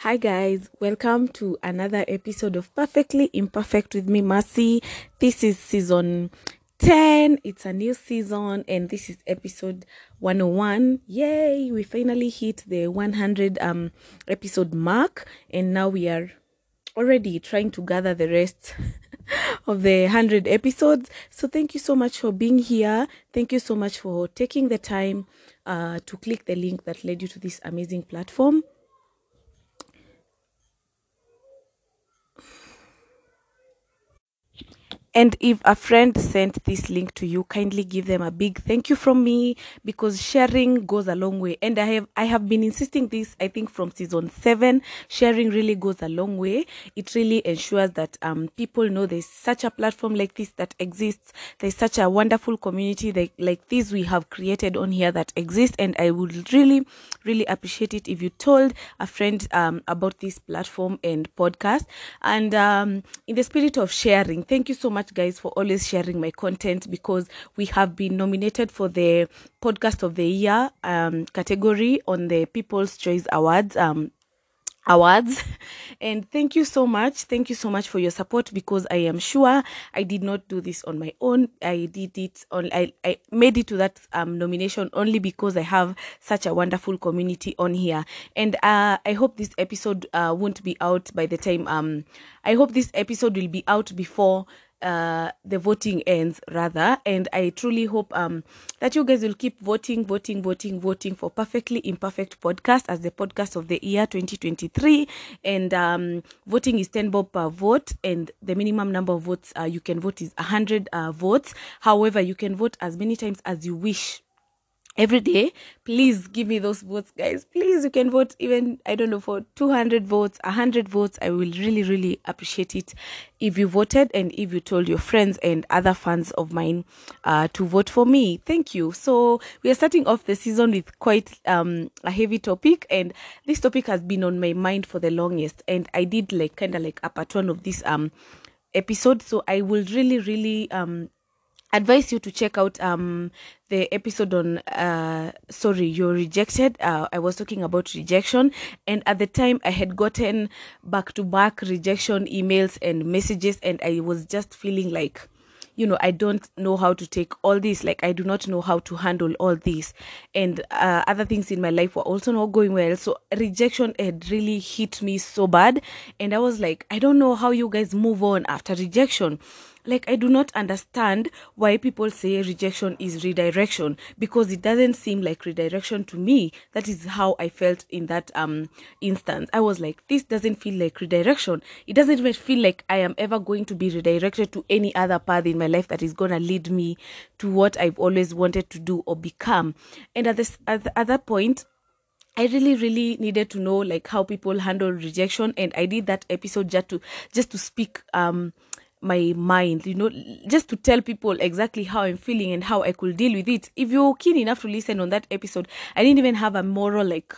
Hi, guys. Welcome to another episode of Perfectly Imperfect with me, Mercy. This is season 10. It's a new season, and this is episode 101. Yay! We finally hit the 100 um, episode mark, and now we are already trying to gather the rest of the 100 episodes. So, thank you so much for being here. Thank you so much for taking the time uh, to click the link that led you to this amazing platform. And if a friend sent this link to you, kindly give them a big thank you from me because sharing goes a long way. And I have I have been insisting this I think from season 7, sharing really goes a long way. It really ensures that um people know there's such a platform like this that exists. There's such a wonderful community like like this we have created on here that exists and I would really really appreciate it if you told a friend um about this platform and podcast. And um in the spirit of sharing, thank you so much guys for always sharing my content because we have been nominated for the podcast of the year um, category on the people's choice awards um, awards. And thank you so much. Thank you so much for your support because i am sure i did not do this on my own. I did it on i, I made it to that um, nomination only because i have such a wonderful community on here. And uh, i hope this episode uh, won't be out by the time um i hope this episode will be out before uh the voting ends rather. And i truly hope um that you guys will keep voting voting voting voting for perfectly imperfect podcast as the podcast of the year 2023 and um voting is 10 bob per vote and the minimum number of votes uh, you can vote is 100 uh, votes. However you can vote as many times as you wish every day please give me those votes guys. Please you can vote even i don't know for 200 votes 100 votes. I will really really appreciate it if you voted and if you told your friends and other fans of mine uh, to vote for me. Thank you. So we are starting off the season with quite um, a heavy topic and this topic has been on my mind for the longest and i did like kind of like a one of this um episode. So i will really really um advise you to check out um the episode on uh sorry you're rejected uh, i was talking about rejection. And at the time i had gotten back to back rejection emails and messages and i was just feeling like you know i don't know how to take all this. Like i do not know how to handle all this. And uh, other things in my life were also not going well. So rejection had really hit me so bad. And i was like i don't know how you guys move on after rejection like i do not understand why people say rejection is redirection because it doesn't seem like redirection to me. That is how i felt in that um instance. I was like this doesn't feel like redirection. It doesn't even feel like i am ever going to be redirected to any other path in my life that is to lead me to what i've always wanted to do or become. And at this at, at that point I really, really needed to know like how people handle rejection, and I did that episode just to just to speak um my mind, you know, just to tell people exactly how I'm feeling and how I could deal with it. If you're keen enough to listen on that episode, I didn't even have a moral like,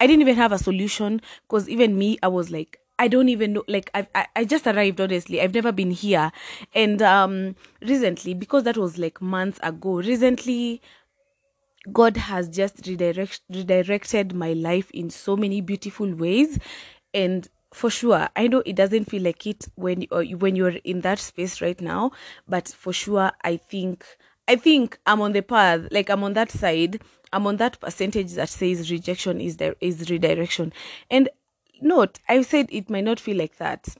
I didn't even have a solution because even me, I was like, I don't even know. Like I've, I, I just arrived. Honestly, I've never been here, and um, recently because that was like months ago. Recently, God has just redirect, redirected my life in so many beautiful ways, and for sure, I know it doesn't feel like it when or when you're in that space right now, but for sure, I think I think I'm on the path. Like I'm on that side. I'm on that percentage that says rejection is there is redirection, and note I said it might not feel like that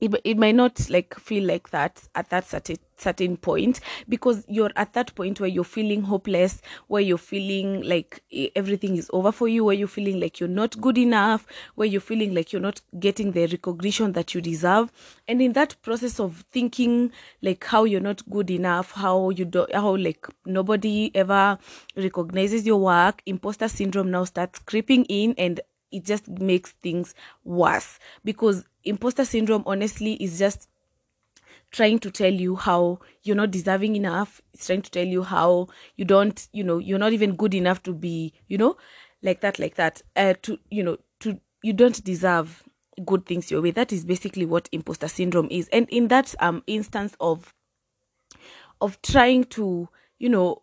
it, it might not like feel like that at that certain certain point because you're at that point where you're feeling hopeless where you're feeling like everything is over for you where you're feeling like you're not good enough where you're feeling like you're not getting the recognition that you deserve. And in that process of thinking like how you're not good enough how you do how like nobody ever recognizes your work imposter syndrome now starts creeping in and it just makes things worse. Because imposter syndrome honestly is just trying to tell you how you're not deserving enough. It's trying to tell you how you don't you know you're not even good enough to be you know like that like that. Uh to you know to you don't deserve good things your way. That is basically what imposter syndrome is. And in that um instance of of trying to you know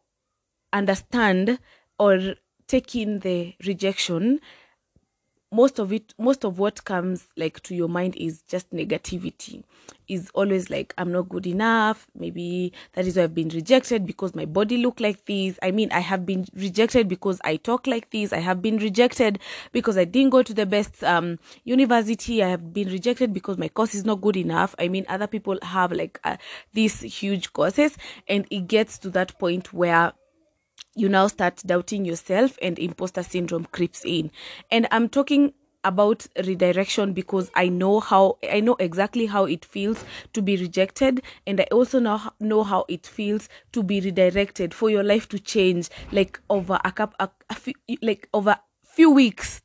understand or take in the rejection most of it most of what comes like to your mind is just negativity. Is always like i'm not good enough. Maybe that is why i've been rejected because my body look like this. I mean i have been rejected because i talk like this. I have been rejected because i didn't go to the best um university. I have been rejected because my course is not good enough. I mean other people have like uh, these huge courses and it gets to that point where you now start doubting yourself and imposter syndrome creeps in. And i'm talking about redirection because i know how i know exactly how it feels to be rejected and i also know know how it feels to be redirected for your life to change like over a cup a, a few, like over few weeks.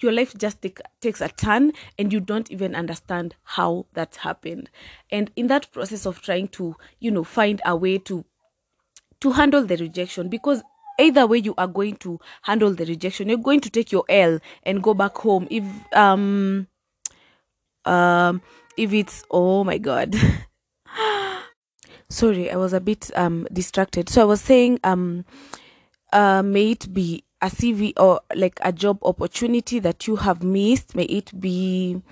Your life just take, takes a turn and you don't even understand how that happened. And in that process of trying to you know find a way to to handle the rejection because either way you are going to handle the rejection. You're going to take your l and go back home. If um um if it's oh my god. Sorry i was a bit um distracted. So i was saying um uh may it be a cv or like a job opportunity that you have missed. May it be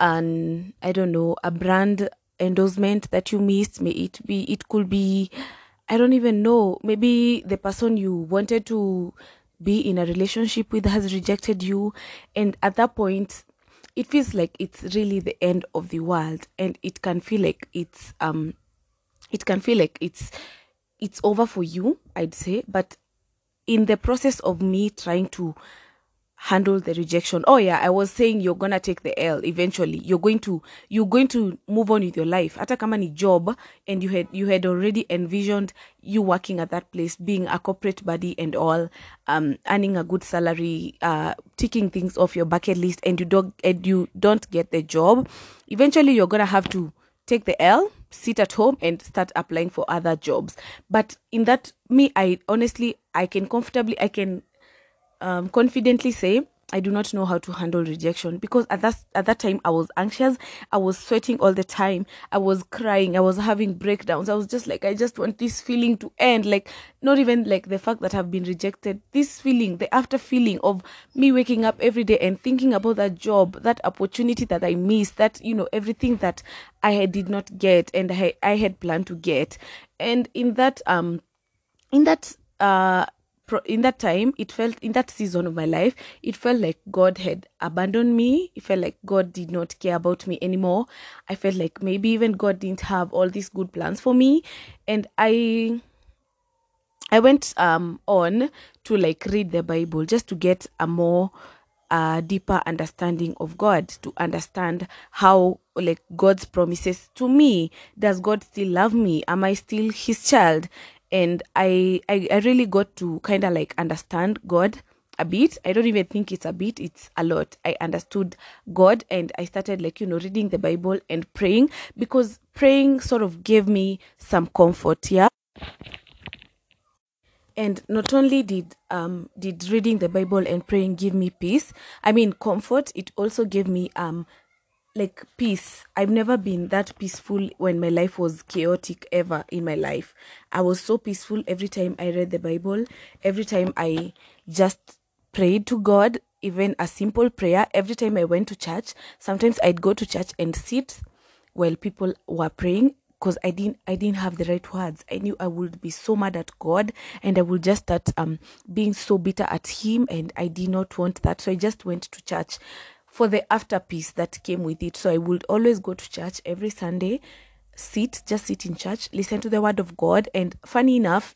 an i don't know a brand endorsement that you missed. May it be it could be I don't even know. Maybe the person you wanted to be in a relationship with has rejected you. And at that point, it feels like it's really the end of the world. And it can feel like it's um it can feel like it's it's over for you, I'd say. But in the process of me trying to handle the rejection. Oh yeah i was saying you're gonna take the l eventually. You're going to you're going to move on with your life. Hata kama ni job and you had you had already envisioned you working at that place being a corporate buddy and all um earning a good salary uh ticking things off your bucket list and you don't and you don't get the job. Eventually you're gonna have to take the l sit at home and start applying for other jobs. But in that me i honestly i can comfortably i can um, confidently say I do not know how to handle rejection. Because at that at that time I was anxious, I was sweating all the time, I was crying, I was having breakdowns. I was just like I just want this feeling to end, like not even like the fact that I've been rejected. This feeling, the after feeling of me waking up every day and thinking about that job, that opportunity that I missed, that you know everything that I did not get and I I had planned to get, and in that um in that uh in that time it felt in that season of my life it felt like god had abandoned me it felt like god did not care about me anymore i felt like maybe even god didn't have all these good plans for me and i i went um on to like read the bible just to get a more uh, deeper understanding of God, to understand how, like, God's promises to me. Does God still love me? Am I still His child? And I, I I really got to kind of like understand God a bit. I don't even think it's a bit, it's a lot. I understood God and I started like, you know, reading the Bible and praying because praying sort of gave me some comfort, yeah. And not only did um did reading the Bible and praying give me peace, I mean comfort, it also gave me um like peace. I've never been that peaceful when my life was chaotic ever in my life. I was so peaceful every time I read the Bible, every time I just prayed to God, even a simple prayer. Every time I went to church, sometimes I'd go to church and sit while people were praying because I didn't I didn't have the right words. I knew I would be so mad at God and I would just start um being so bitter at him and I did not want that. So I just went to church for the after peace that came with it. So I would always go to church every Sunday, sit, just sit in church, listen to the word of God. And funny enough,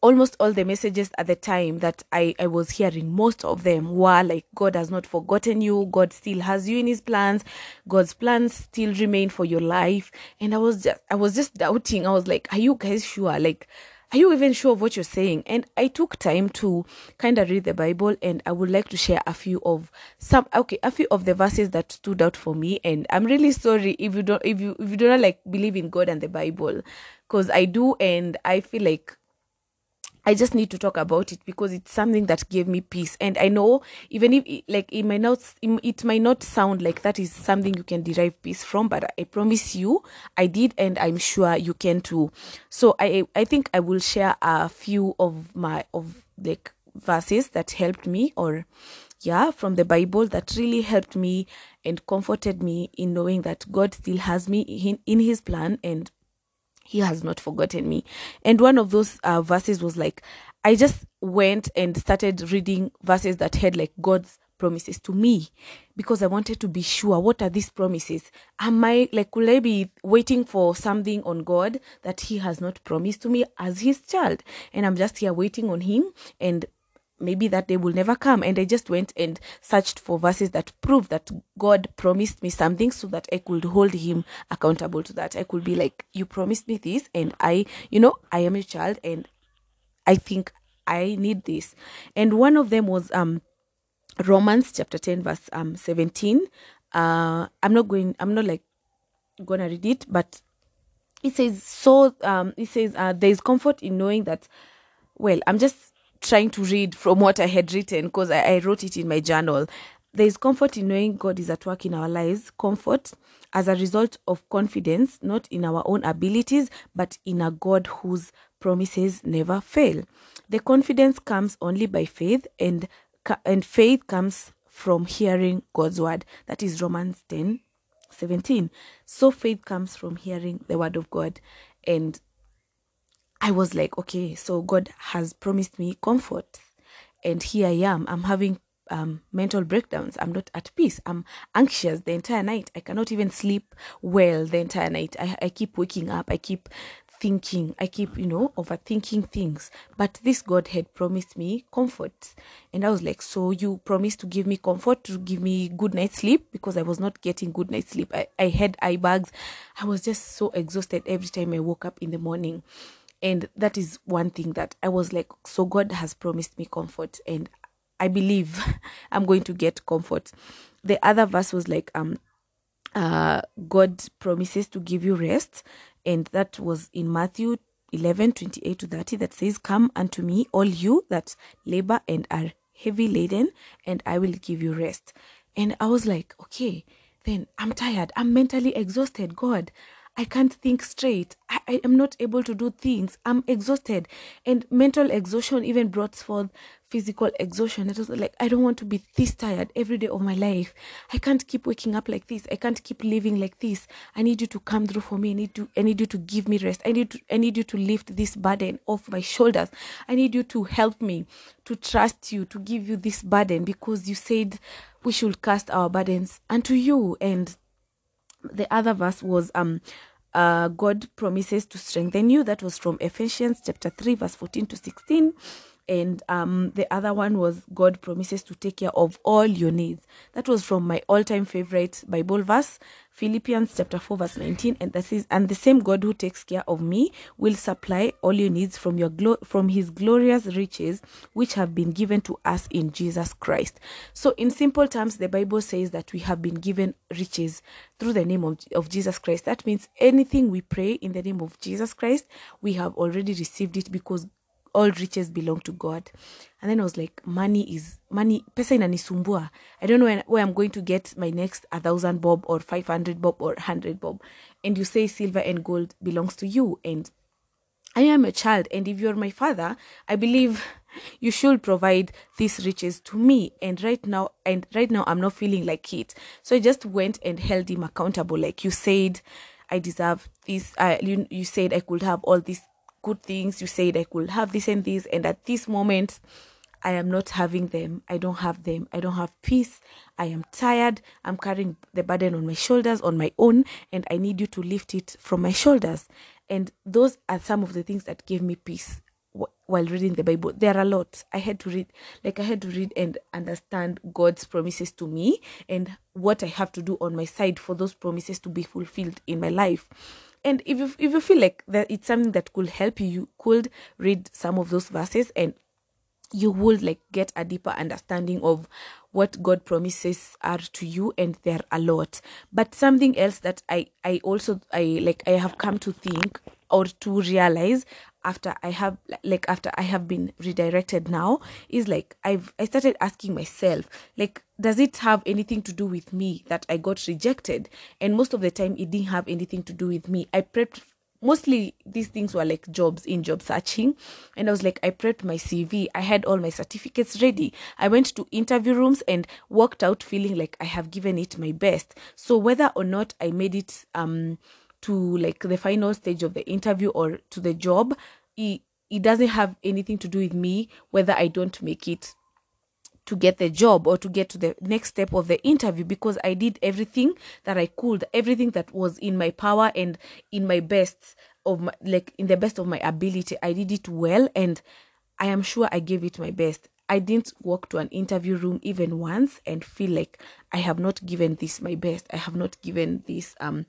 almost all the messages at the time that I, I was hearing, most of them were like, God has not forgotten you. God still has you in his plans. God's plans still remain for your life. And I was just, I was just doubting. I was like, are you guys sure? Like, are you even sure of what you're saying? And I took time to kind of read the Bible and I would like to share a few of some okay, a few of the verses that stood out for me. And I'm really sorry if you don't if you if you do not like believe in God and the Bible. Because I do and I feel like I just need to talk about it because it's something that gave me peace. And I know even if like it might not it might not sound like that is something you can derive peace from, but I promise you I did and I'm sure you can too. So I I think I will share a few of my of like verses that helped me or yeah from the bible that really helped me and comforted me in knowing that god still has me in, in his plan and he has not forgotten me. And one of those uh, verses was like i just went and started reading verses that had like god's promises to me because i wanted to be sure what are these promises? Am i like will i be waiting for something on god that he has not promised to me as his child? And i'm just here waiting on him and maybe that day will never come. And i just went and searched for verses that prove that god promised me something so that i could hold him accountable to that. I could be like you promised me this and i you know i am a child and i think i need this. And one of them was um romans chapter 10 verse um 17 uh i'm not going i'm not like gonna read it but it says so um it says uh, there is comfort in knowing that well i'm just trying to read from what i had written because I, I wrote it in my journal. There is comfort in knowing god is at work in our lives. Comfort as a result of confidence not in our own abilities but in a god whose promises never fail. The confidence comes only by faith and and faith comes from hearing god's word. That is romans 10 17 so faith comes from hearing the word of god and I was like, okay, so God has promised me comfort. And here I am. I'm having um, mental breakdowns. I'm not at peace. I'm anxious the entire night. I cannot even sleep well the entire night. I, I keep waking up. I keep thinking. I keep, you know, overthinking things. But this God had promised me comfort. And I was like, so you promised to give me comfort, to give me good night's sleep? Because I was not getting good night's sleep. I, I had eye bags. I was just so exhausted every time I woke up in the morning and that is one thing that i was like so god has promised me comfort and i believe i'm going to get comfort. The other verse was like um uh god promises to give you rest. And that was in matthew 11 28 to 30 that says come unto me all you that labor and are heavy laden and i will give you rest. And i was like okay then i'm tired. I'm mentally exhausted god I can't think straight. I, I am not able to do things. I'm exhausted. And mental exhaustion even brought forth physical exhaustion. It was like, I don't want to be this tired every day of my life. I can't keep waking up like this. I can't keep living like this. I need you to come through for me. I need to I need you to give me rest. I need to I need you to lift this burden off my shoulders. I need you to help me to trust you, to give you this burden because you said we should cast our burdens unto you. And the other verse was um uh god promises to strengthen you. That was from ephesians chapter 3 verse 14 to 16 and um the other one was god promises to take care of all your needs. That was from my all-time favorite bible verse philippians chapter 4 verse 19 and that says and the same god who takes care of me will supply all your needs from your glo- from his glorious riches which have been given to us in jesus christ. So in simple terms the bible says that we have been given riches through the name of, of jesus christ. That means anything we pray in the name of jesus christ we have already received it because all riches belong to God. And then I was like, money is money, pesa inanisumbua. I don't know when, where I'm going to get my next a thousand bob or 500 bob or 100 bob. And you say silver and gold belongs to you. And I am a child, and if you're my father, I believe you should provide these riches to me. And right now, and right now, I'm not feeling like it. So I just went and held him accountable. Like you said, I deserve this. Uh, you, you said I could have all these good things. You said I could have this and this. And at this moment, I am not having them. I don't have them. I don't have peace. I am tired. I'm carrying the burden on my shoulders on my own, and I need you to lift it from my shoulders. And those are some of the things that gave me peace while reading the Bible. There are a lot. I had to read, like, I had to read and understand God's promises to me and what I have to do on my side for those promises to be fulfilled in my life and if you if you feel like that it's something that could help you you could read some of those verses and you would like get a deeper understanding of what god promises are to you and they're a lot. But something else that i i also i like i have come to think or to realize after i have like after i have been redirected now is like i've i started asking myself like does it have anything to do with me that i got rejected? And most of the time it didn't have anything to do with me. I prepped mostly these things were like jobs in job searching. And i was like i prepped my cv i had all my certificates ready. I went to interview rooms and walked out feeling like i have given it my best. So whether or not i made it um to like the final stage of the interview or to the job it, it doesn't have anything to do with me whether i don't make it to get the job or to get to the next step of the interview because I did everything that I could, everything that was in my power and in my best of my, like in the best of my ability. I did it well and I am sure I gave it my best. I didn't walk to an interview room even once and feel like I have not given this my best. I have not given this um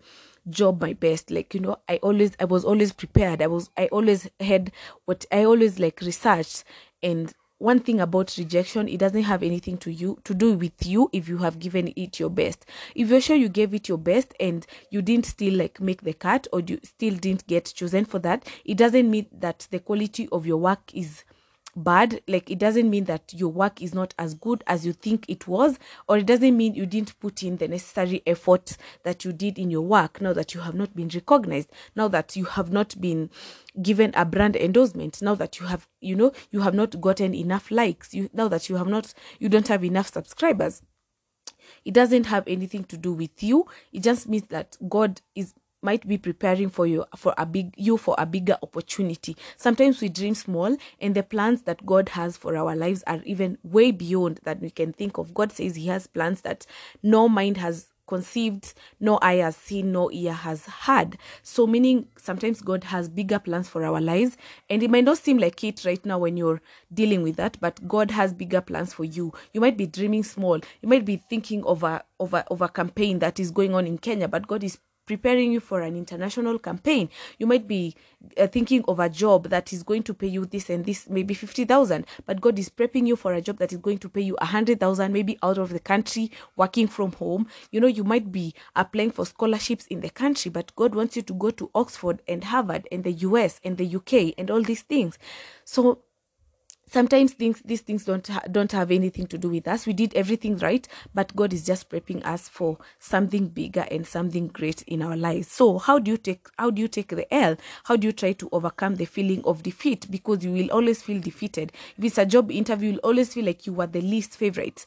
job my best. Like, you know, I always I was always prepared. I was I always had what I always like researched and one thing about rejection it doesn't have anything to you to do with you if you have given it your best if you're sure you gave it your best and you didn't still like make the cut or you still didn't get chosen for that it doesn't mean that the quality of your work is bad like it doesn't mean that your work is not as good as you think it was or it doesn't mean you didn't put in the necessary effort that you did in your work now that you have not been recognized now that you have not been given a brand endorsement now that you have you know you have not gotten enough likes you now that you have not you don't have enough subscribers. It doesn't have anything to do with you. It just means that god is might be preparing for you for a big you for a bigger opportunity sometimes we dream small and the plans that god has for our lives are even way beyond that we can think of god says he has plans that no mind has conceived, no eye has seen, no ear has heard. So, meaning sometimes God has bigger plans for our lives, and it might not seem like it right now when you're dealing with that, but God has bigger plans for you. You might be dreaming small, you might be thinking of a of a, of a campaign that is going on in Kenya, but God is preparing you for an international campaign. You might be uh, thinking of a job that is going to pay you this and this, maybe 50,000, but God is prepping you for a job that is going to pay you 100,000, maybe out of the country, working from home. You know, you might be applying for scholarships in the country, but God wants you to go to Oxford and Harvard and the US and the UK and all these things. So sometimes things these things don't ha- don't have anything to do with us. We did everything right but god is just prepping us for something bigger and something great in our lives. So how do you take how do you take the l? How do you try to overcome the feeling of defeat? Because you will always feel defeated. If it's a job interview you'll always feel like you were the least favorite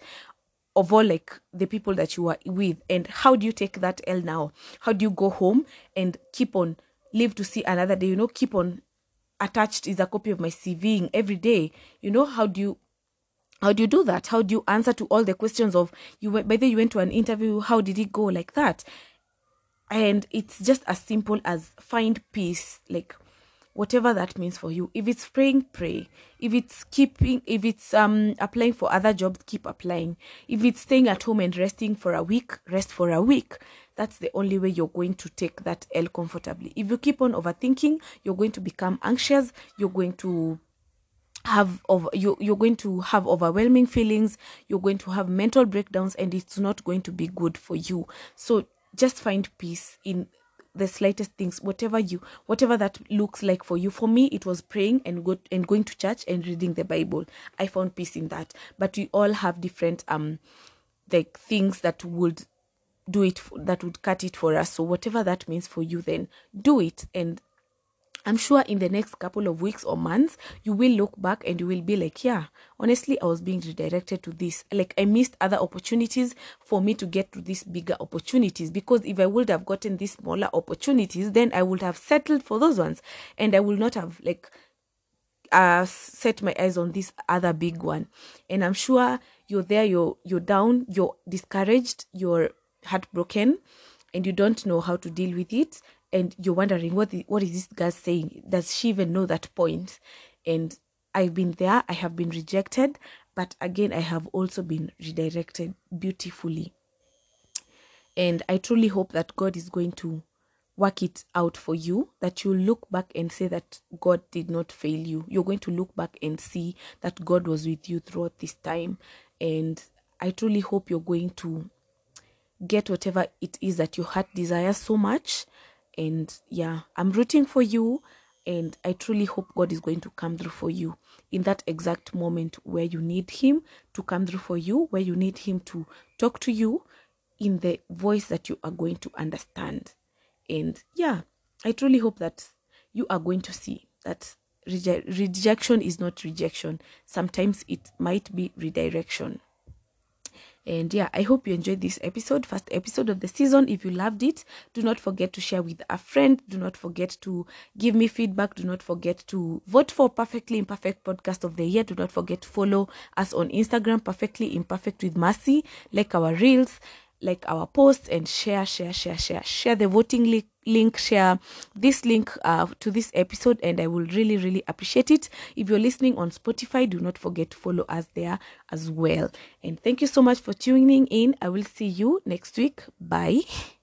of all like the people that you are with. And how do you take that l now? How do you go home and keep on live to see another day you know keep on attached is a copy of my CV every day. You know, how do you how do you do that? How do you answer to all the questions of you went whether you went to an interview, how did it go like that? And it's just as simple as find peace, like whatever that means for you. If it's praying, pray. If it's keeping if it's um applying for other jobs, keep applying. If it's staying at home and resting for a week, rest for a week that's the only way you're going to take that L comfortably. If you keep on overthinking, you're going to become anxious, you're going to have of you you're going to have overwhelming feelings, you're going to have mental breakdowns and it's not going to be good for you. So just find peace in the slightest things whatever you whatever that looks like for you for me it was praying and go and going to church and reading the bible i found peace in that but we all have different um like things that would do it that would cut it for us. So whatever that means for you then do it. And i'm sure in the next couple of weeks or months you will look back and you will be like yeah honestly i was being redirected to this. Like i missed other opportunities for me to get to these bigger opportunities. Because if i would have gotten these smaller opportunities then i would have settled for those ones. And i will not have like uh set my eyes on this other big one. And i'm sure you're there you're you're down you're discouraged you're heartbroken and you don't know how to deal with it and you're wondering what the, what is this girl saying? Does she even know that point? And i've been there i have been rejected but again i have also been redirected beautifully. And i truly hope that god is going to work it out for you that you look back and say that god did not fail you. You're going to look back and see that god was with you throughout this time. And i truly hope you're going to get whatever it is that your heart desires so much. And yeah, I'm rooting for you. And I truly hope God is going to come through for you in that exact moment where you need Him to come through for you, where you need Him to talk to you in the voice that you are going to understand. And yeah, I truly hope that you are going to see that reje- rejection is not rejection. Sometimes it might be redirection. And yeah, I hope you enjoyed this episode, first episode of the season. If you loved it, do not forget to share with a friend. Do not forget to give me feedback. Do not forget to vote for Perfectly Imperfect Podcast of the Year. Do not forget to follow us on Instagram, Perfectly Imperfect with Mercy, like our reels, like our posts, and share, share, share, share. Share the voting link link share this link uh, to this episode and i will really really appreciate it. If you're listening on spotify do not forget to follow us there as well. And thank you so much for tuning in. I will see you next week. Bye